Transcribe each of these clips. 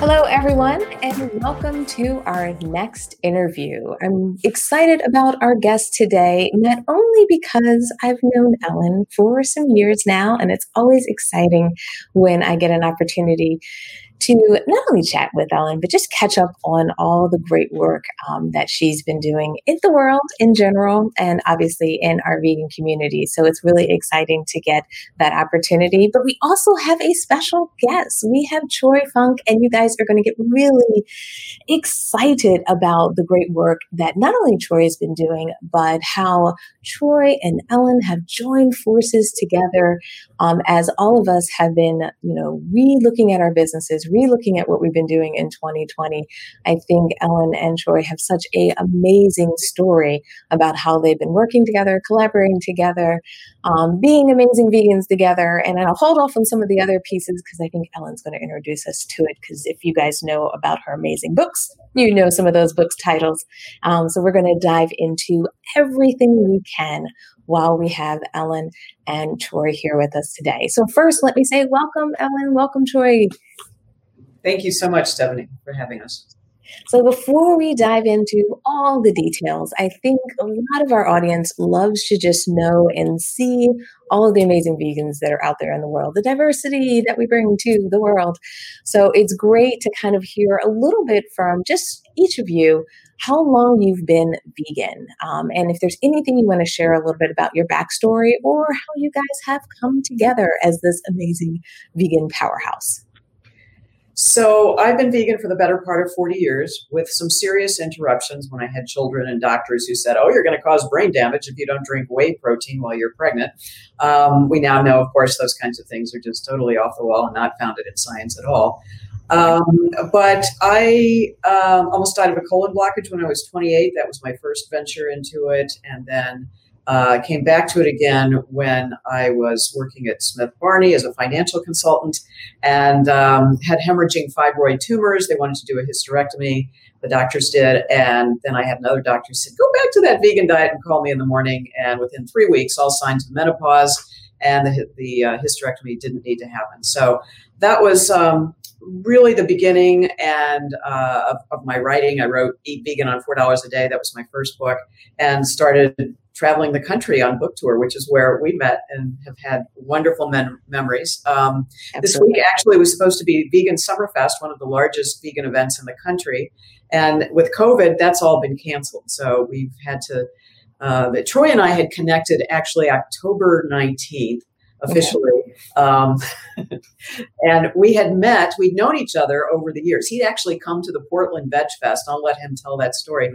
Hello, everyone, and welcome to our next interview. I'm excited about our guest today, not only because I've known Ellen for some years now, and it's always exciting when I get an opportunity to not only chat with Ellen, but just catch up on all the great work um, that she's been doing in the world in general, and obviously in our vegan community. So it's really exciting to get that opportunity. But we also have a special guest. We have Troy Funk, and you guys are going to get really excited about the great work that not only Troy has been doing, but how Troy and Ellen have joined forces together um, as all of us have been, you know, re-looking at our businesses, re-looking at what we've been doing in 2020. I think Ellen and Troy have such a amazing story about how they've been working together, collaborating together, um, being amazing vegans together. And I'll hold off on some of the other pieces because I think Ellen's going to introduce us to it. Because if you guys know about her amazing books, you know some of those books titles. Um, so we're going to dive into everything we can while we have Ellen and Troy here with us today. So, first, let me say welcome, Ellen. Welcome, Troy. Thank you so much, Stephanie, for having us. So, before we dive into all the details, I think a lot of our audience loves to just know and see all of the amazing vegans that are out there in the world, the diversity that we bring to the world. So, it's great to kind of hear a little bit from just each of you how long you've been vegan, um, and if there's anything you want to share a little bit about your backstory or how you guys have come together as this amazing vegan powerhouse. So I've been vegan for the better part of 40 years with some serious interruptions when I had children and doctors who said, oh, you're going to cause brain damage if you don't drink whey protein while you're pregnant. Um, we now know, of course, those kinds of things are just totally off the wall and not founded in science at all. Um, but I um, almost died of a colon blockage when I was 28. That was my first venture into it. And then uh, came back to it again when I was working at Smith Barney as a financial consultant and um, had hemorrhaging fibroid tumors. They wanted to do a hysterectomy. The doctors did. And then I had another doctor who said, go back to that vegan diet and call me in the morning. And within three weeks, all signs of menopause and the, the uh, hysterectomy didn't need to happen. So that was um, really the beginning and uh, of, of, my writing. I wrote Eat Vegan on Four Dollars a Day. That was my first book, and started traveling the country on book tour, which is where we met and have had wonderful men- memories. Um, this week actually was supposed to be Vegan Summerfest, one of the largest vegan events in the country, and with COVID, that's all been canceled. So we've had to. Uh, Troy and I had connected actually October 19th officially. Um, and we had met, we'd known each other over the years. He'd actually come to the Portland Veg Fest. I'll let him tell that story,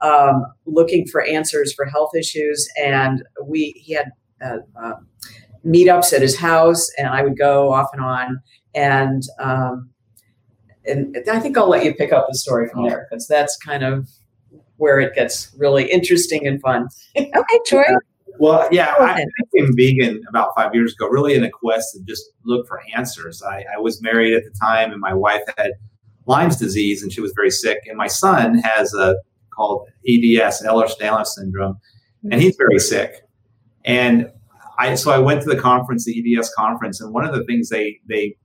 um, looking for answers for health issues. And we, he had uh, uh, meetups at his house, and I would go off and on. And, um, and I think I'll let you pick up the story from there because that's kind of where it gets really interesting and fun. okay, Troy. Well, yeah, I, became vegan about five years ago, really in a quest to just look for answers. I, I, was married at the time, and my wife had Lyme's disease, and she was very sick. And my son has a called EDS, Ehlers-Danlos syndrome, and he's very sick. And I so I went to the conference, the EDS conference, and one of the things they they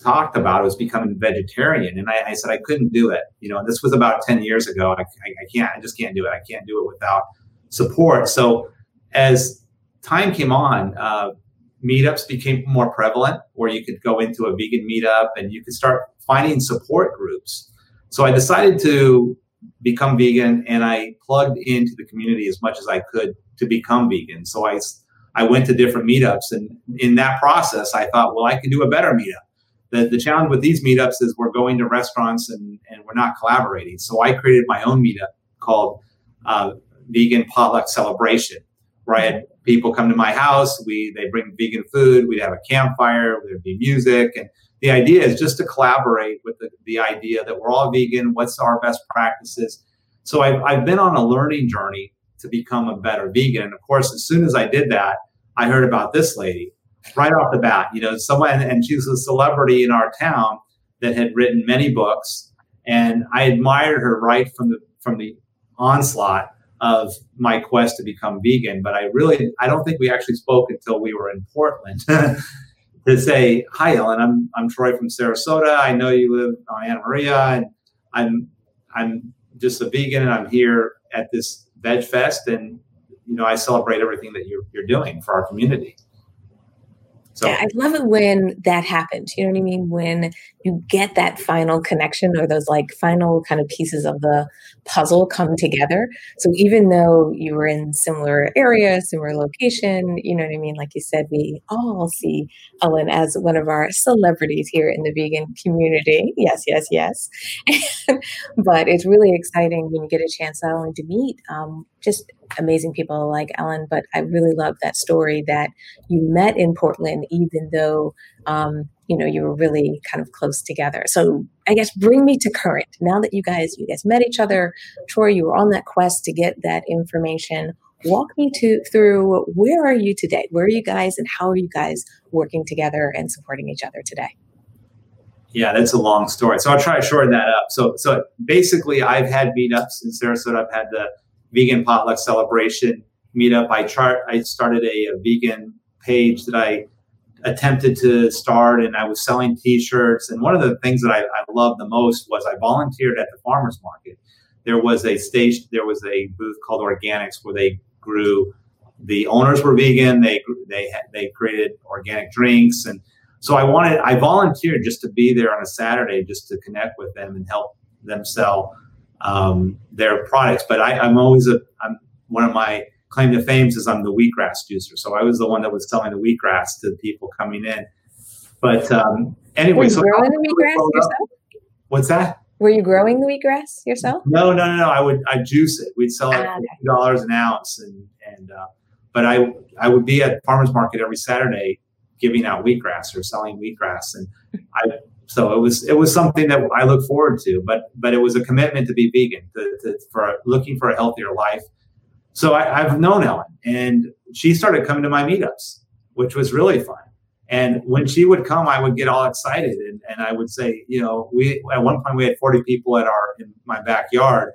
talked about was becoming vegetarian, and I, I said I couldn't do it. You know, this was about ten years ago. I, I, I can't, I just can't do it. I can't do it without support. So as time came on, uh, meetups became more prevalent where you could go into a vegan meetup and you could start finding support groups. So I decided to become vegan and I plugged into the community as much as I could to become vegan. So I, I went to different meetups and in that process, I thought, well, I can do a better meetup. The, the challenge with these meetups is we're going to restaurants and, and we're not collaborating. So I created my own meetup called uh, Vegan Potluck Celebration where I had people come to my house. We they bring vegan food. We'd have a campfire. There'd be music, and the idea is just to collaborate with the, the idea that we're all vegan. What's our best practices? So I've, I've been on a learning journey to become a better vegan. And of course, as soon as I did that, I heard about this lady right off the bat. You know, someone, and she was a celebrity in our town that had written many books, and I admired her right from the from the onslaught of my quest to become vegan. But I really, I don't think we actually spoke until we were in Portland. to say, "Hi, Ellen. I'm I'm Troy from Sarasota. I know you live on Anna Maria, and I'm I'm just a vegan, and I'm here at this Veg Fest, and you know I celebrate everything that you're you're doing for our community." So yeah, I love it when that happens. You know what I mean? When you get that final connection or those like final kind of pieces of the puzzle come together. So even though you were in similar area, similar location, you know what I mean? Like you said, we all see Ellen as one of our celebrities here in the vegan community. Yes, yes, yes. but it's really exciting when you get a chance not only to meet um, just amazing people like Ellen, but I really love that story that you met in Portland, even though um, you know you were really kind of close together. So I guess bring me to current. Now that you guys you guys met each other, Troy, you were on that quest to get that information. Walk me to through where are you today? Where are you guys, and how are you guys working together and supporting each other today? Yeah, that's a long story. So I'll try to shorten that up. So, so basically, I've had meetups in Sarasota. I've had the vegan potluck celebration meetup. I chart. I started a, a vegan page that I attempted to start, and I was selling T-shirts. And one of the things that I, I loved the most was I volunteered at the farmers market. There was a station. There was a booth called Organics where they grew. The owners were vegan. They they they created organic drinks, and so I wanted. I volunteered just to be there on a Saturday, just to connect with them and help them sell um, their products. But I, am always a, I'm one of my claim to fame is I'm the wheatgrass juicer. So I was the one that was selling the wheatgrass to people coming in. But um, anyway, so growing the wheatgrass yourself? What's that? Were you growing the wheatgrass yourself? No, no, no, no. I would I juice it. We'd sell it ah, fifty dollars an ounce, and and uh, but I I would be at farmers market every Saturday giving out wheatgrass or selling wheatgrass, and I so it was it was something that I look forward to. But but it was a commitment to be vegan, to, to, for looking for a healthier life. So I, have known Ellen, and she started coming to my meetups, which was really fun. And when she would come, I would get all excited, and, and I would say, you know, we at one point we had forty people at our in my backyard,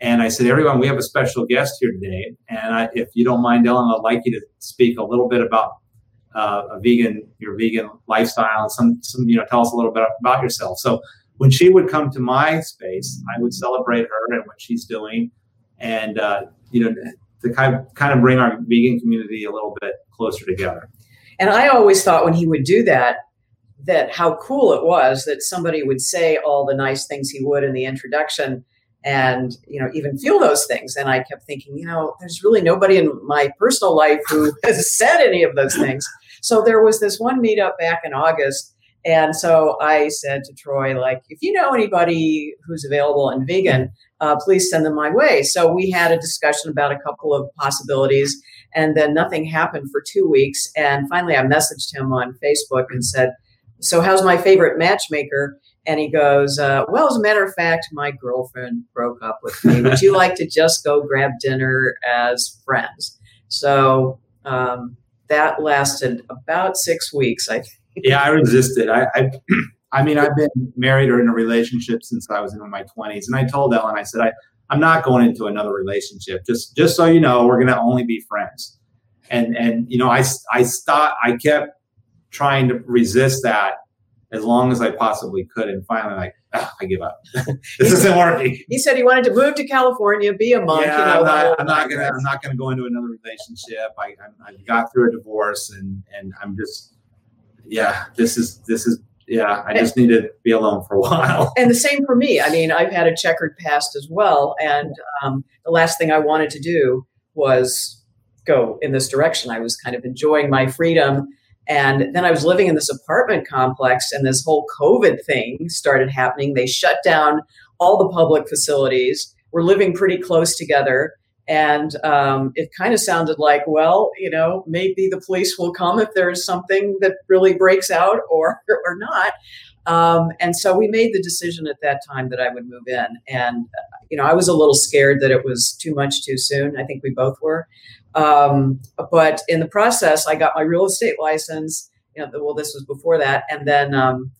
and I said, everyone, we have a special guest here today, and I, if you don't mind, Ellen, I'd like you to speak a little bit about uh, a vegan, your vegan lifestyle, and some, some, you know, tell us a little bit about yourself. So when she would come to my space, I would celebrate her and what she's doing, and uh, you know, to kind of, kind of bring our vegan community a little bit closer together. And I always thought when he would do that, that how cool it was that somebody would say all the nice things he would in the introduction and you know even feel those things and i kept thinking you know there's really nobody in my personal life who has said any of those things so there was this one meetup back in August. And so I said to Troy, like, if you know anybody who's available and vegan, uh, please send them my way. So we had a discussion about a couple of possibilities, and then nothing happened for two weeks. And finally, I messaged him on Facebook and said, So, how's my favorite matchmaker? And he goes, uh, Well, as a matter of fact, my girlfriend broke up with me. Would you like to just go grab dinner as friends? So, um, that lasted about six weeks. I think. Yeah, I resisted. I, I, I mean, I've been married or in a relationship since I was in my twenties, and I told Ellen, I said, I, I'm not going into another relationship. Just, just so you know, we're going to only be friends. And and you know, I, I stopped. I kept trying to resist that as long as I possibly could, and finally, like, oh, I give up. this isn't working. He said he wanted to move to California, be a monk. Yeah, you know, I'm, not, I'm not, gonna. I'm not gonna go into another relationship. I, I, I got through a divorce, and and I'm just, yeah. This is this is yeah, I just need to be alone for a while. And the same for me. I mean, I've had a checkered past as well. And um, the last thing I wanted to do was go in this direction. I was kind of enjoying my freedom and then I was living in this apartment complex, and this whole COVID thing started happening. They shut down all the public facilities. We're living pretty close together. And um, it kind of sounded like, well, you know, maybe the police will come if there's something that really breaks out or, or not. Um, and so we made the decision at that time that I would move in. And, you know, I was a little scared that it was too much too soon. I think we both were. Um, but in the process, I got my real estate license. You know, well, this was before that. And then um,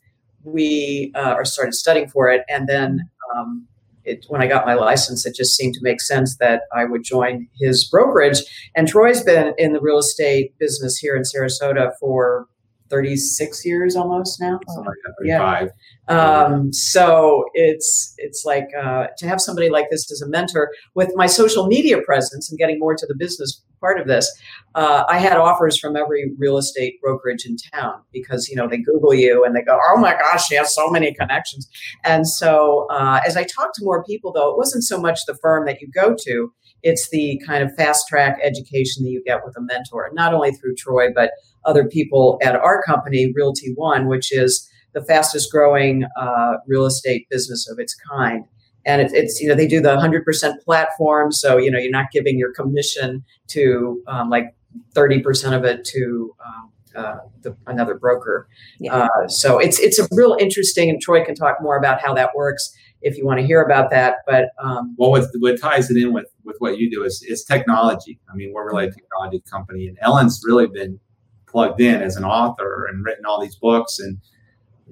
we uh, or started studying for it. And then um, it, when I got my license, it just seemed to make sense that I would join his brokerage. And Troy's been in the real estate business here in Sarasota for 36 years almost now. Something like that, Yeah. Um, so it's it's like uh, to have somebody like this as a mentor with my social media presence and getting more to the business part of this. Uh, I had offers from every real estate brokerage in town because you know they Google you and they go, "Oh my gosh, she has so many connections." And so uh, as I talked to more people, though, it wasn't so much the firm that you go to; it's the kind of fast track education that you get with a mentor, not only through Troy but other people at our company, Realty One, which is the fastest growing uh, real estate business of its kind. And it, it's, you know, they do the 100% platform. So, you know, you're not giving your commission to um, like 30% of it to um, uh, the, another broker. Yeah. Uh, so it's, it's a real interesting, and Troy can talk more about how that works if you want to hear about that. But um, well, what, what ties it in with, with what you do is, is technology. I mean, we're really a technology company, and Ellen's really been plugged in as an author and written all these books and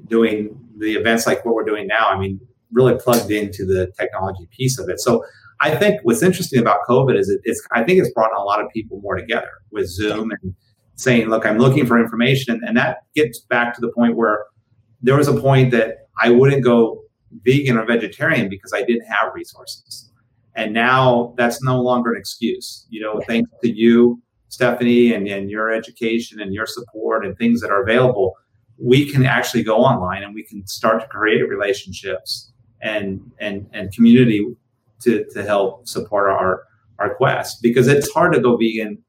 doing the events like what we're doing now. I mean, really plugged into the technology piece of it. So I think what's interesting about COVID is it, it's I think it's brought a lot of people more together with Zoom and saying, look, I'm looking for information. And that gets back to the point where there was a point that I wouldn't go vegan or vegetarian because I didn't have resources. And now that's no longer an excuse. You know, thanks to you Stephanie, and, and your education and your support and things that are available, we can actually go online and we can start to create relationships and and and community to to help support our our quest because it's hard to go vegan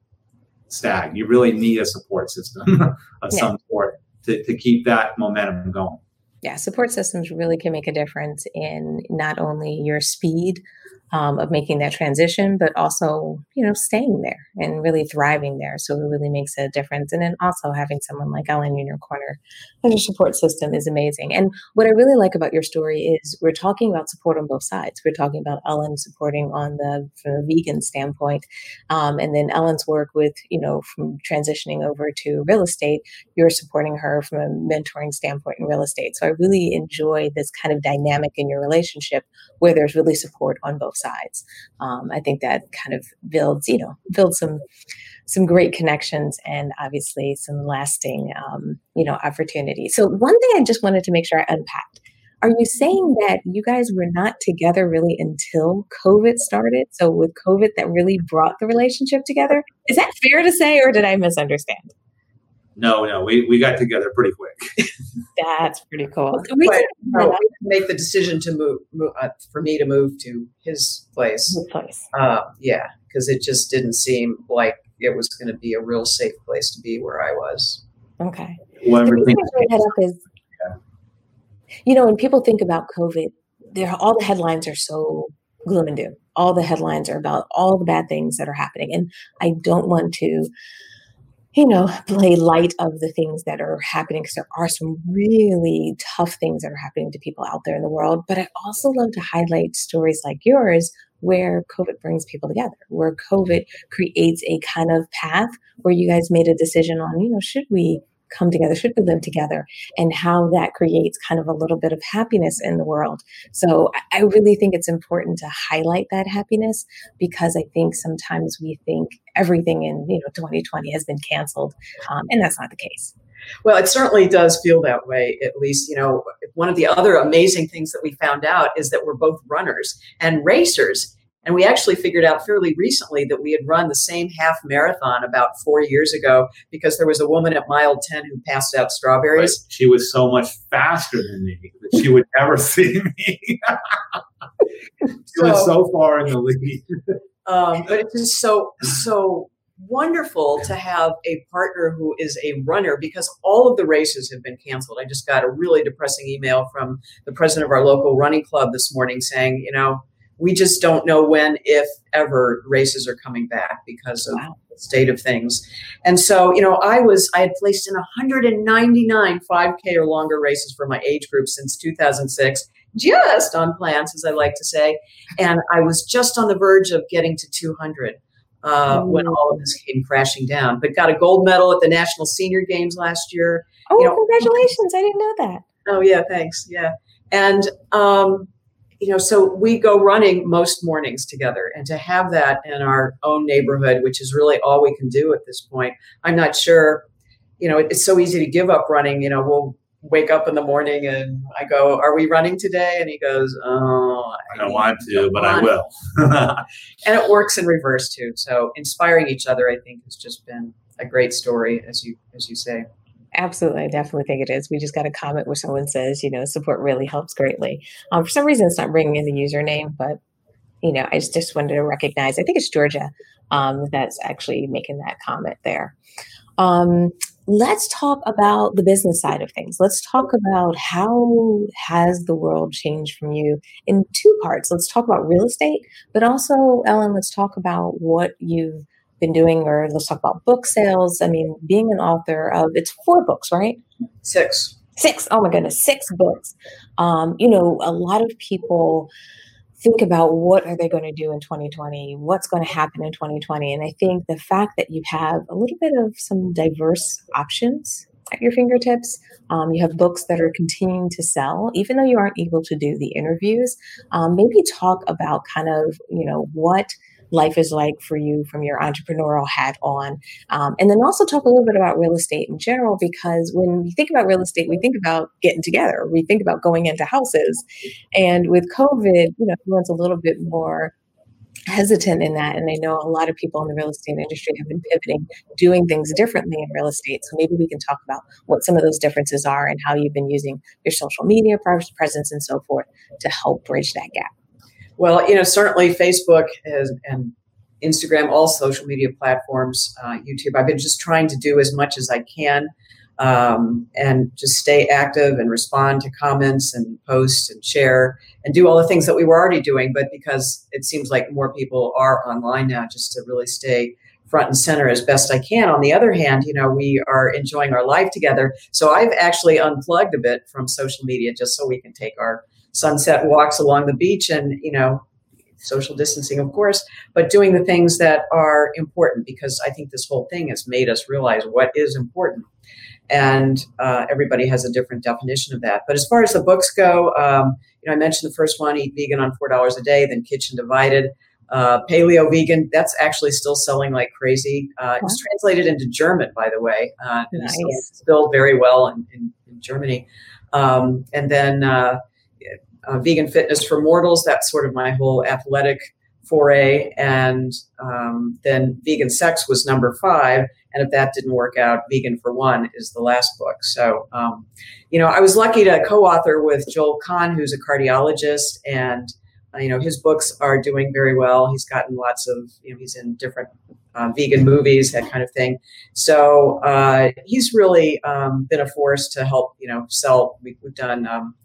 stag. You really need a support system of yeah. some sort to, to keep that momentum going. Yeah, support systems really can make a difference in not only your speed um, of making that transition, but also, you know, staying there and really thriving there. So it really makes a difference. And then also having someone like Ellen in your corner as your support system is amazing. And what I really like about your story is we're talking about support on both sides. We're talking about Ellen supporting on the from a vegan standpoint, um, and then Ellen's work with, you know, from transitioning over to real estate, you're supporting her from a mentoring standpoint in real estate. So I really enjoy this kind of dynamic in your relationship where there's really support on both sides. Um, I think that kind of builds, you know, builds some some great connections and obviously some lasting, um, you know, opportunities. So one thing I just wanted to make sure I unpacked. Are you saying that you guys were not together really until COVID started? So with COVID, that really brought the relationship together. Is that fair to say, or did I misunderstand? No, no, we, we got together pretty quick. That's pretty cool. We but, no, make the decision to move, move uh, for me to move to his place. His place. Uh, yeah, because it just didn't seem like it was going to be a real safe place to be where I was. Okay. Well, everything. Head up is, yeah. you know, when people think about COVID, there all the headlines are so gloom and doom. All the headlines are about all the bad things that are happening, and I don't want to you know, play light of the things that are happening because there are some really tough things that are happening to people out there in the world. But I also love to highlight stories like yours where COVID brings people together, where COVID creates a kind of path where you guys made a decision on, you know, should we come together? Should we live together? And how that creates kind of a little bit of happiness in the world. So I really think it's important to highlight that happiness because I think sometimes we think everything in you know 2020 has been canceled, um, and that's not the case. Well, it certainly does feel that way. At least, you know, one of the other amazing things that we found out is that we're both runners and racers. And we actually figured out fairly recently that we had run the same half marathon about four years ago because there was a woman at mile 10 who passed out strawberries. Right. She was so much faster than me that she would never see me. she so, was so far in the lead. um, but it's just so, so wonderful to have a partner who is a runner because all of the races have been canceled. I just got a really depressing email from the president of our local running club this morning saying, you know, we just don't know when, if ever, races are coming back because of wow. the state of things. And so, you know, I was I had placed in 199 5K or longer races for my age group since 2006 just on plans, as I like to say. And I was just on the verge of getting to 200 uh, when all of this came crashing down. But got a gold medal at the National Senior Games last year. Oh, you know, congratulations! I didn't know that. Oh yeah, thanks. Yeah, and um, you know, so we go running most mornings together, and to have that in our own neighborhood, which is really all we can do at this point. I'm not sure. You know, it's so easy to give up running. You know, we'll wake up in the morning and I go, "Are we running today?" And he goes, "Oh, I, don't want to, but I will." and it works in reverse too. So inspiring each other, I think, has just been a great story, as you as you say. Absolutely, I definitely think it is. We just got a comment where someone says, you know, support really helps greatly. Um, for some reason, it's not bringing in the username, but you know, I just, just wanted to recognize. I think it's Georgia um, that's actually making that comment there. Um, let's talk about the business side of things. Let's talk about how has the world changed from you in two parts. Let's talk about real estate, but also Ellen, let's talk about what you've been doing or let's talk about book sales. I mean, being an author of it's four books, right? Six. Six. Oh my goodness, six books. Um, you know, a lot of people think about what are they going to do in 2020 what's going to happen in 2020 and i think the fact that you have a little bit of some diverse options at your fingertips um, you have books that are continuing to sell even though you aren't able to do the interviews um, maybe talk about kind of you know what life is like for you from your entrepreneurial hat on. Um, and then also talk a little bit about real estate in general, because when we think about real estate, we think about getting together, we think about going into houses. And with COVID, you know, everyone's a little bit more hesitant in that. And I know a lot of people in the real estate industry have been pivoting, doing things differently in real estate. So maybe we can talk about what some of those differences are and how you've been using your social media presence and so forth to help bridge that gap. Well, you know, certainly Facebook is, and Instagram, all social media platforms, uh, YouTube. I've been just trying to do as much as I can um, and just stay active and respond to comments and post and share and do all the things that we were already doing. But because it seems like more people are online now, just to really stay front and center as best I can. On the other hand, you know, we are enjoying our life together. So I've actually unplugged a bit from social media just so we can take our sunset walks along the beach and, you know, social distancing, of course, but doing the things that are important because I think this whole thing has made us realize what is important. And uh, everybody has a different definition of that. But as far as the books go, um, you know, I mentioned the first one, Eat Vegan on $4 a day, then Kitchen Divided. Uh, paleo vegan that's actually still selling like crazy uh, it's translated into german by the way uh, nice. it's still very well in, in, in germany um, and then uh, vegan fitness for mortals. That's sort of my whole athletic foray. And um, then vegan sex was number five. And if that didn't work out, vegan for one is the last book. So, um, you know, I was lucky to co-author with Joel Kahn, who's a cardiologist, and uh, you know his books are doing very well. He's gotten lots of, you know, he's in different uh, vegan movies, that kind of thing. So uh, he's really um, been a force to help, you know, sell. We, have done um,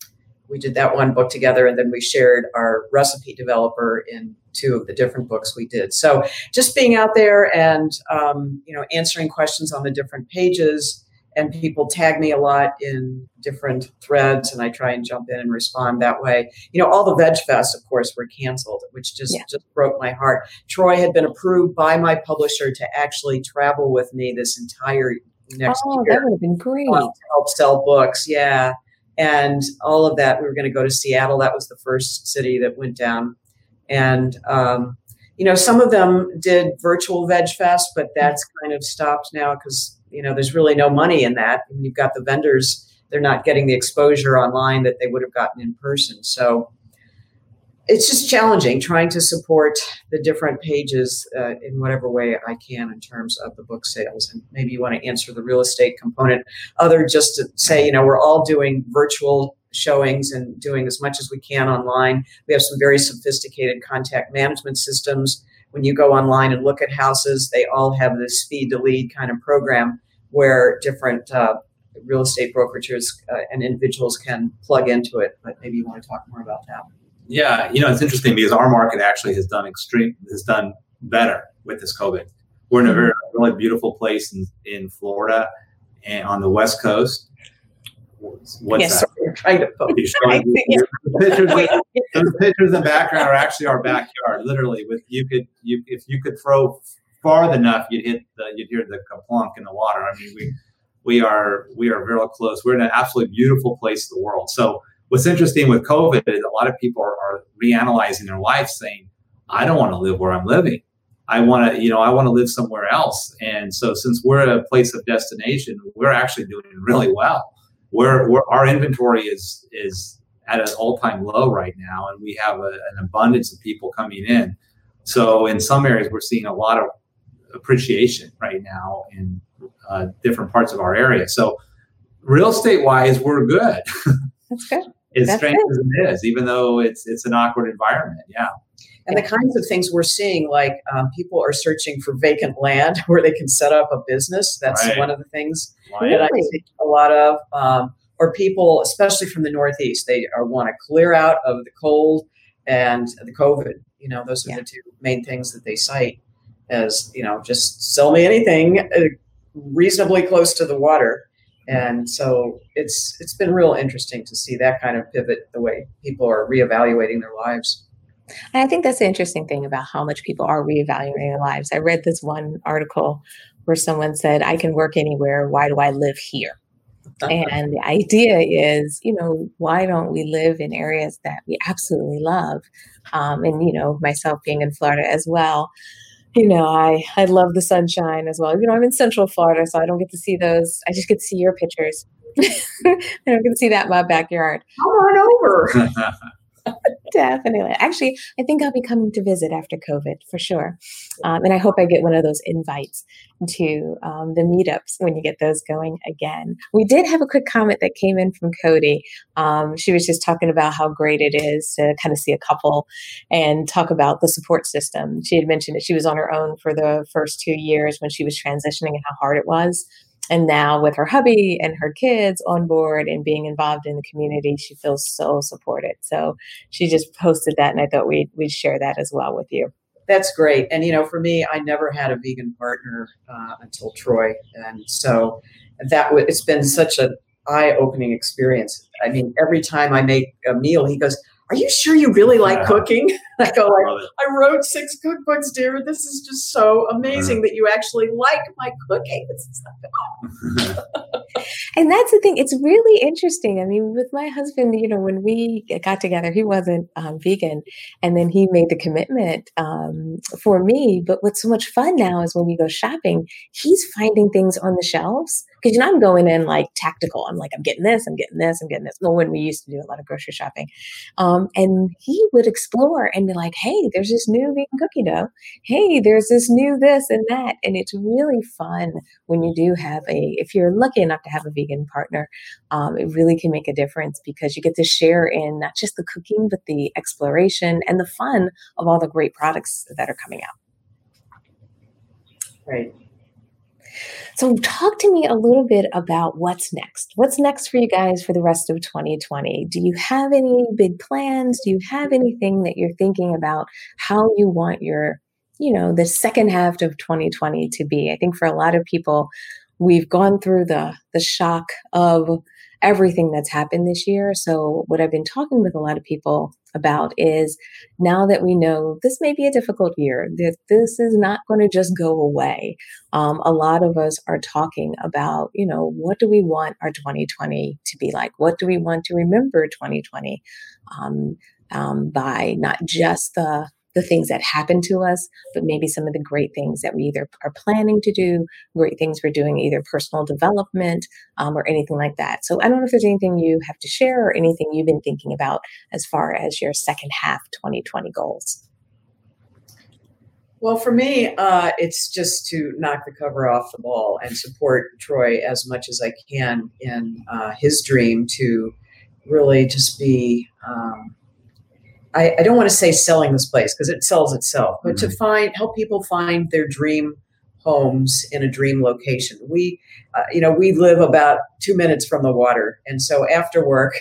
we did that one book together and then we shared our recipe developer in two of the different books we did. So just being out there and um, you know answering questions on the different pages and people tag me a lot in different threads and i try and jump in and respond that way. You know all the veg fest of course were canceled which just yeah. just broke my heart. Troy had been approved by my publisher to actually travel with me this entire next oh, year that would have been great. to help sell books. Yeah and all of that. We were going to go to Seattle. That was the first city that went down. And, um, you know, some of them did virtual Veg Fest, but that's kind of stopped now because, you know, there's really no money in that. And you've got the vendors, they're not getting the exposure online that they would have gotten in person. So, it's just challenging trying to support the different pages uh, in whatever way I can in terms of the book sales. And maybe you want to answer the real estate component. Other just to say, you know, we're all doing virtual showings and doing as much as we can online. We have some very sophisticated contact management systems. When you go online and look at houses, they all have this speed to lead kind of program where different uh, real estate brokerages uh, and individuals can plug into it. But maybe you want to talk more about that. Yeah, you know, it's interesting because our market actually has done extreme has done better with this COVID. We're in a hmm. very really beautiful place in, in Florida and on the west coast. What's yes, that? Sorry, trying to focus. the, pictures, the pictures in the background are actually our backyard. Literally, with you could you if you could throw far enough, you'd hit the you'd hear the plunk in the water. I mean, we we are we are very close. We're in an absolutely beautiful place in the world. So what's interesting with COVID is a lot of people are, are reanalyzing their life, saying, "I don't want to live where I'm living. I want to, you know, I want to live somewhere else." And so, since we're a place of destination, we're actually doing really well. We're, we're our inventory is is at an all time low right now, and we have a, an abundance of people coming in. So, in some areas, we're seeing a lot of appreciation right now in uh, different parts of our area. So, real estate wise, we're good. That's good. As That's strange good. as it is, even though it's it's an awkward environment. Yeah. And the kinds of things we're seeing, like um, people are searching for vacant land where they can set up a business. That's right. one of the things right. that I see a lot of. Um, or people, especially from the Northeast, they are, want to clear out of the cold and the COVID. You know, those are yeah. the two main things that they cite as you know, just sell me anything uh, reasonably close to the water. And so it's it's been real interesting to see that kind of pivot the way people are reevaluating their lives. And I think that's the interesting thing about how much people are reevaluating their lives. I read this one article where someone said, I can work anywhere. Why do I live here? and the idea is, you know, why don't we live in areas that we absolutely love? Um, and, you know, myself being in Florida as well, you know, I, I love the sunshine as well. You know, I'm in Central Florida, so I don't get to see those. I just get to see your pictures. I don't get to see that in my backyard. Come on over. Definitely. Actually, I think I'll be coming to visit after COVID for sure. Um, and I hope I get one of those invites to um, the meetups when you get those going again. We did have a quick comment that came in from Cody. Um, she was just talking about how great it is to kind of see a couple and talk about the support system. She had mentioned that she was on her own for the first two years when she was transitioning and how hard it was. And now, with her hubby and her kids on board and being involved in the community, she feels so supported. So she just posted that, and I thought we'd, we'd share that as well with you. That's great. And, you know, for me, I never had a vegan partner uh, until Troy. And so that w- it's been such an eye opening experience. I mean, every time I make a meal, he goes, are you sure you really like yeah. cooking? I go like, I wrote six cookbooks, dear. This is just so amazing that you actually like my cooking. and that's the thing. It's really interesting. I mean, with my husband, you know, when we got together, he wasn't um, vegan, and then he made the commitment um, for me. But what's so much fun now is when we go shopping, he's finding things on the shelves because you know I'm going in like tactical. I'm like, I'm getting this, I'm getting this, I'm getting this. Well, when we used to do a lot of grocery shopping, um, and he would explore and be like, Hey, there's this new vegan cookie dough. Hey, there's this new this and that, and it's really fun when you do have a. If you're lucky enough to have a vegan partner, um, it really can make a difference because you get to share in not just the cooking, but the exploration and the fun of all the great products that are coming out. Right. So, talk to me a little bit about what's next. What's next for you guys for the rest of 2020? Do you have any big plans? Do you have anything that you're thinking about how you want your, you know, the second half of 2020 to be? I think for a lot of people, we've gone through the the shock of everything that's happened this year. So, what I've been talking with a lot of people about is now that we know this may be a difficult year, that this is not going to just go away. Um, a lot of us are talking about, you know, what do we want our 2020 to be like? What do we want to remember 2020 um, um, by not just the the things that happen to us, but maybe some of the great things that we either are planning to do, great things we're doing, either personal development um, or anything like that. So I don't know if there's anything you have to share or anything you've been thinking about as far as your second half 2020 goals. Well, for me, uh, it's just to knock the cover off the ball and support Troy as much as I can in uh, his dream to really just be um, I, I don't want to say selling this place because it sells itself, but mm-hmm. to find help people find their dream homes in a dream location. We, uh, you know, we live about two minutes from the water, and so after work,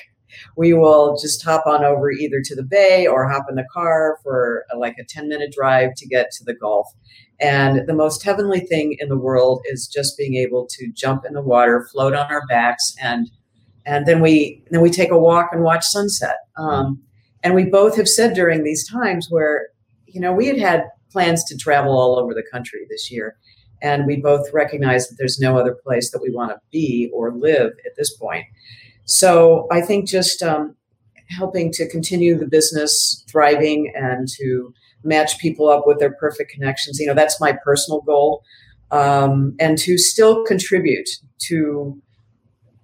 we will just hop on over either to the bay or hop in the car for a, like a 10 minute drive to get to the Gulf. And the most heavenly thing in the world is just being able to jump in the water, float on our backs, and and then we then we take a walk and watch sunset. Um, and we both have said during these times where you know we had had plans to travel all over the country this year, and we both recognize that there's no other place that we want to be or live at this point. So I think just um, helping to continue the business thriving and to match people up with their perfect connections. You know, that's my personal goal. Um, and to still contribute to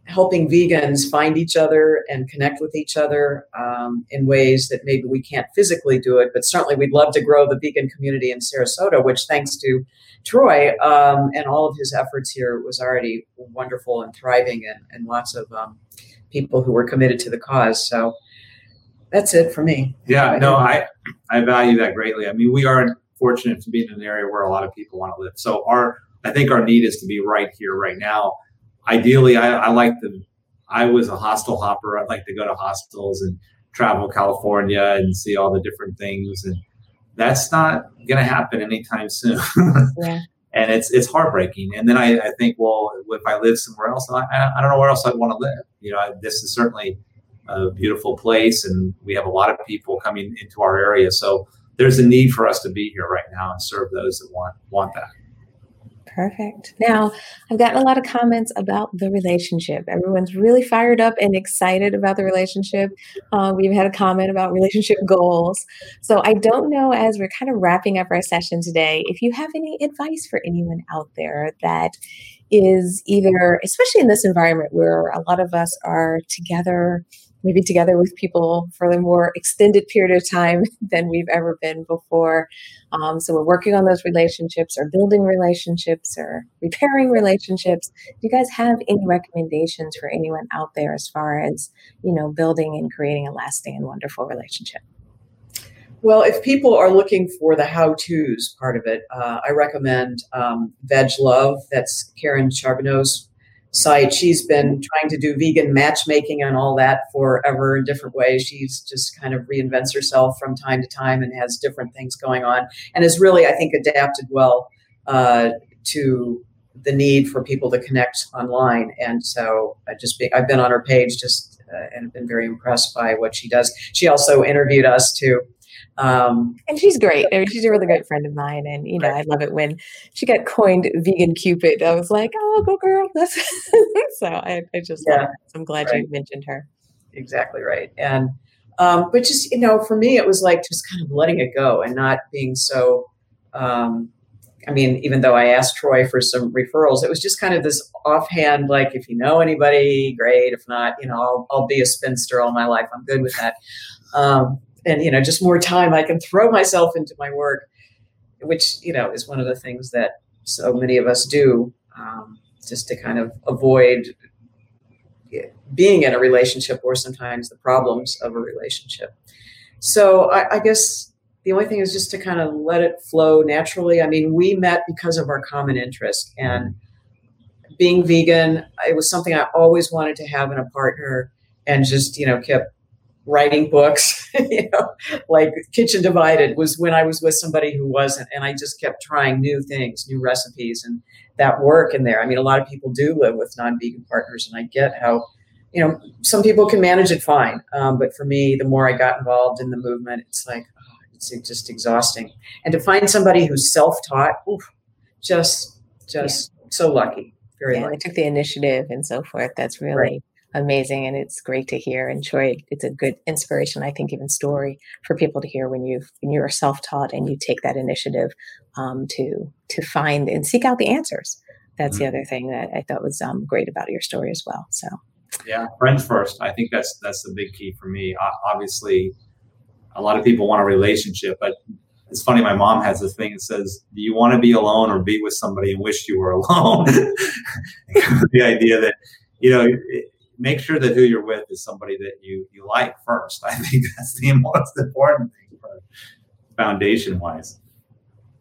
helping vegans find each other and connect with each other um, in ways that maybe we can't physically do it, but certainly we'd love to grow the vegan community in Sarasota, which thanks to Troy um, and all of his efforts here was already wonderful and thriving and, and lots of um, people who were committed to the cause. So that's it for me. Yeah, no, I, I value that greatly. I mean, we are fortunate to be in an area where a lot of people want to live. So our, I think our need is to be right here, right now ideally, I, I like the. I was a hostel hopper. I'd like to go to hostels and travel California and see all the different things, and that's not going to happen anytime soon. yeah. And it's it's heartbreaking. And then I, I think, well, if I live somewhere else, I, I don't know where else I'd want to live. You know, this is certainly a beautiful place, and we have a lot of people coming into our area. So there's a need for us to be here right now and serve those that want want that. Perfect. Now, I've gotten a lot of comments about the relationship. Everyone's really fired up and excited about the relationship. Uh, we've had a comment about relationship goals. So, I don't know, as we're kind of wrapping up our session today, if you have any advice for anyone out there that is either, especially in this environment where a lot of us are together maybe together with people for a more extended period of time than we've ever been before. Um, so we're working on those relationships or building relationships or repairing relationships. Do you guys have any recommendations for anyone out there as far as, you know, building and creating a lasting and wonderful relationship? Well, if people are looking for the how to's part of it, uh, I recommend um, Veg Love. That's Karen Charbonneau's site. She's been trying to do vegan matchmaking and all that forever in different ways. She's just kind of reinvents herself from time to time and has different things going on and has really, I think, adapted well uh, to the need for people to connect online. And so I just be, I've been on her page just uh, and been very impressed by what she does. She also interviewed us too um, and she's great. I mean, she's a really great friend of mine. And, you know, right. I love it when she got coined vegan Cupid. I was like, oh, go girl. That's so I, I just yeah. I'm glad right. you mentioned her. Exactly right. And, um, but just, you know, for me, it was like just kind of letting it go and not being so, um, I mean, even though I asked Troy for some referrals, it was just kind of this offhand, like, if you know anybody, great. If not, you know, I'll, I'll be a spinster all my life. I'm good with that. Um, and you know just more time i can throw myself into my work which you know is one of the things that so many of us do um, just to kind of avoid being in a relationship or sometimes the problems of a relationship. So I, I guess the only thing is just to kind of let it flow naturally. I mean we met because of our common interest and being vegan it was something i always wanted to have in a partner and just you know kept writing books, you know, like Kitchen Divided was when I was with somebody who wasn't, and I just kept trying new things, new recipes, and that work in there. I mean, a lot of people do live with non-vegan partners, and I get how, you know, some people can manage it fine, um, but for me, the more I got involved in the movement, it's like oh, it's just exhausting, and to find somebody who's self-taught, just just yeah. so lucky, very yeah, lucky. They took the initiative and so forth. That's really. Right amazing and it's great to hear and troy it's a good inspiration i think even story for people to hear when you when you're self-taught and you take that initiative um, to to find and seek out the answers. That's mm-hmm. the other thing that i thought was um, great about your story as well so. Yeah friends first. I think that's that's the big key for me. Obviously a lot of people want a relationship but it's funny my mom has this thing that says do you want to be alone or be with somebody and wish you were alone? The idea that you know make sure that who you're with is somebody that you you like first. I think that's the most important thing foundation wise.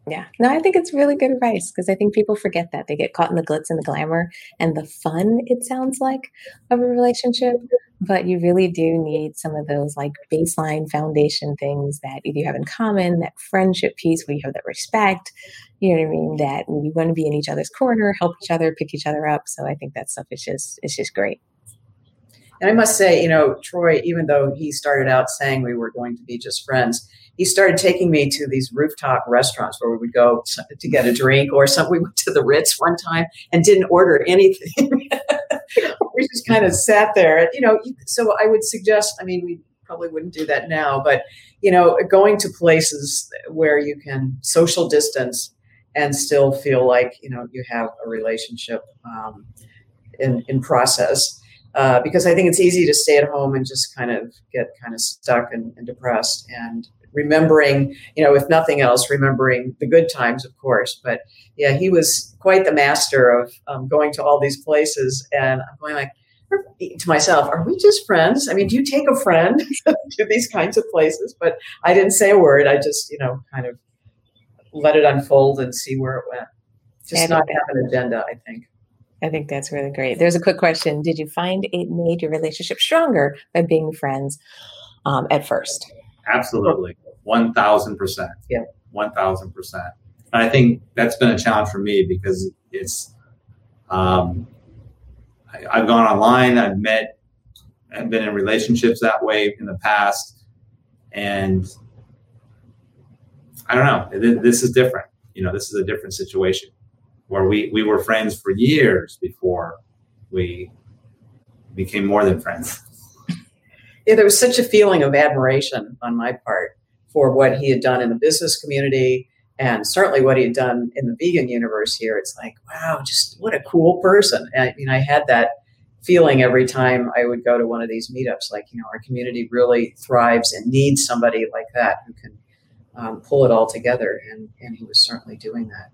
Yeah, no, I think it's really good advice because I think people forget that they get caught in the glitz and the glamour and the fun. It sounds like of a relationship, but you really do need some of those like baseline foundation things that you have in common, that friendship piece where you have that respect, you know what I mean, that you want to be in each other's corner, help each other, pick each other up. So I think that stuff is just it's just great. And I must say, you know, Troy, even though he started out saying we were going to be just friends, he started taking me to these rooftop restaurants where we would go to get a drink or something. we went to the Ritz one time and didn't order anything. we just kind of sat there and you know so I would suggest I mean we probably wouldn't do that now but you know going to places where you can social distance and still feel like you know you have a relationship um, in in process uh, because I think it's easy to stay at home and just kind of get kind of stuck and, and, depressed and remembering, you know, if nothing else, remembering the good times, of course. But yeah, he was quite the master of um, going to all these places, and I'm going like to myself, "Are we just friends? I mean, do you take a friend to these kinds of places?" But I didn't say a word. I just, you know, kind of let it unfold and see where it went. Just not have an agenda, I think. I think that's really great. There's a quick question. Did you find it made your relationship stronger by being friends um, at first? Absolutely. 1000%. Yeah. 1000%. And I think that's been a challenge for me because it's, um, I, have gone online, I've met, I've been in relationships that way in the past. And I don't know, this is different. You know, this is a different situation where we, we were friends for years before we became more than friends. Yeah, there was such a feeling of admiration on my part for what he had done in the business community and certainly what he had done in the vegan universe here. It's like, wow, just what a cool person. And I mean, I had that feeling every time I would go to one of these meetups. Like, you know, our community really thrives and needs somebody like that who can um, pull it all together. And, and he was certainly doing that.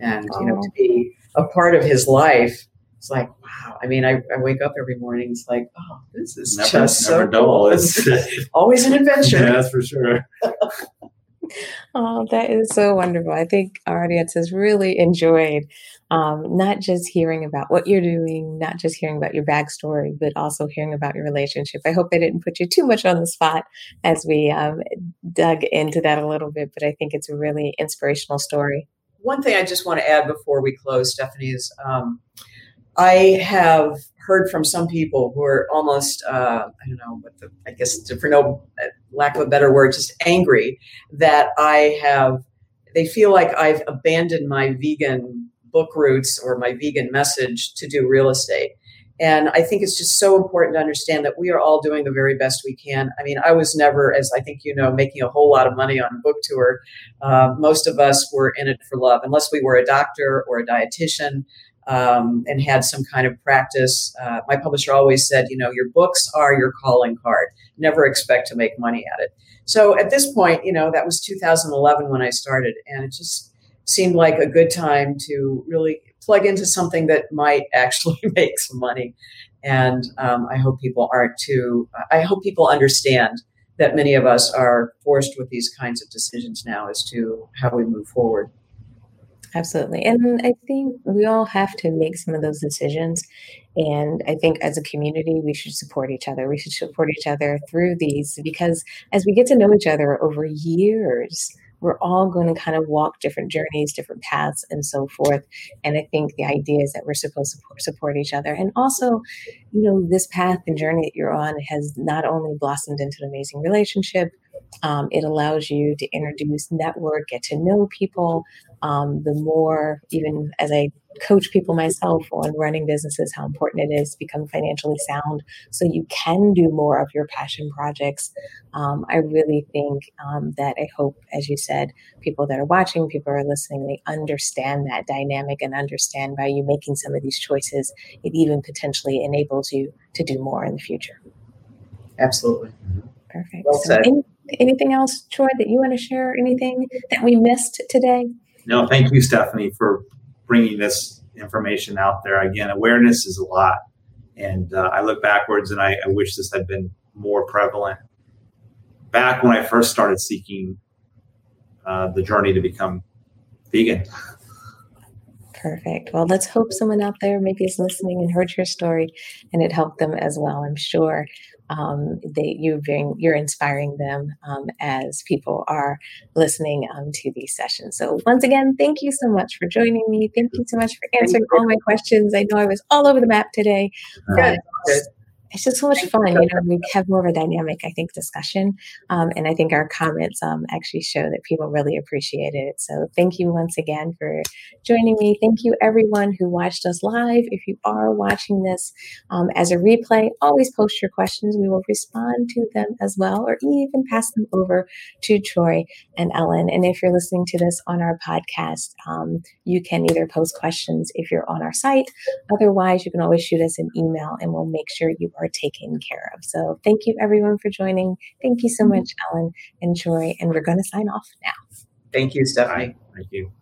And, you know, to be a part of his life it's like wow. I mean i, I wake up every morning it's like oh this is never, just never so dull. It's always an adventure. Yeah, that's for sure. Oh that is so wonderful. I think our audience has really enjoyed um, not just hearing about what you're doing not just hearing about your backstory but also hearing about your relationship. I hope i didn't put you too much on the spot as we um, dug into that a little bit but i think it's a really inspirational story one thing i just want to add before we close stephanie is um, I have heard from some people who are almost, uh, I don't know, the, I guess for no lack of a better word, just angry that I have, they feel like I've abandoned my vegan book roots or my vegan message to do real estate. And I think it's just so important to understand that we are all doing the very best we can. I mean, I was never, as I think you know, making a whole lot of money on book tour. Uh, most of us were in it for love, unless we were a doctor or a dietitian um, and had some kind of practice. Uh, my publisher always said, you know, your books are your calling card. Never expect to make money at it. So at this point, you know, that was 2011 when I started, and it just seemed like a good time to really plug into something that might actually make some money. And um, I hope people aren't too, I hope people understand that many of us are forced with these kinds of decisions now as to how we move forward. Absolutely. And I think we all have to make some of those decisions. And I think as a community, we should support each other. We should support each other through these because as we get to know each other over years, we're all going to kind of walk different journeys, different paths, and so forth. And I think the idea is that we're supposed to support each other. And also, you know, this path and journey that you're on has not only blossomed into an amazing relationship, um, it allows you to introduce, network, get to know people. Um, the more, even as I coach people myself on running businesses, how important it is to become financially sound so you can do more of your passion projects. Um, I really think um, that I hope, as you said, people that are watching, people are listening, they understand that dynamic and understand by you making some of these choices, it even potentially enables you to do more in the future. Absolutely. Perfect. Well so any, anything else, Troy, that you want to share? Anything that we missed today? No, thank you, Stephanie, for bringing this information out there. Again, awareness is a lot. And uh, I look backwards and I, I wish this had been more prevalent. Back when I first started seeking uh, the journey to become vegan. Perfect. Well, let's hope someone out there maybe is listening and heard your story and it helped them as well. I'm sure um, they, you being, you're inspiring them um, as people are listening um, to these sessions. So once again, thank you so much for joining me. Thank you so much for answering all my questions. I know I was all over the map today. Good. It's just so much fun. You know, we have more of a dynamic, I think, discussion. Um, and I think our comments um, actually show that people really appreciated it. So thank you once again for joining me. Thank you, everyone who watched us live. If you are watching this um, as a replay, always post your questions. We will respond to them as well, or even pass them over to Troy and Ellen. And if you're listening to this on our podcast, um, you can either post questions if you're on our site. Otherwise, you can always shoot us an email and we'll make sure you are taken care of. So thank you everyone for joining. Thank you so mm-hmm. much, Ellen and Troy. And we're going to sign off now. Thank you, Stephanie. Thank you.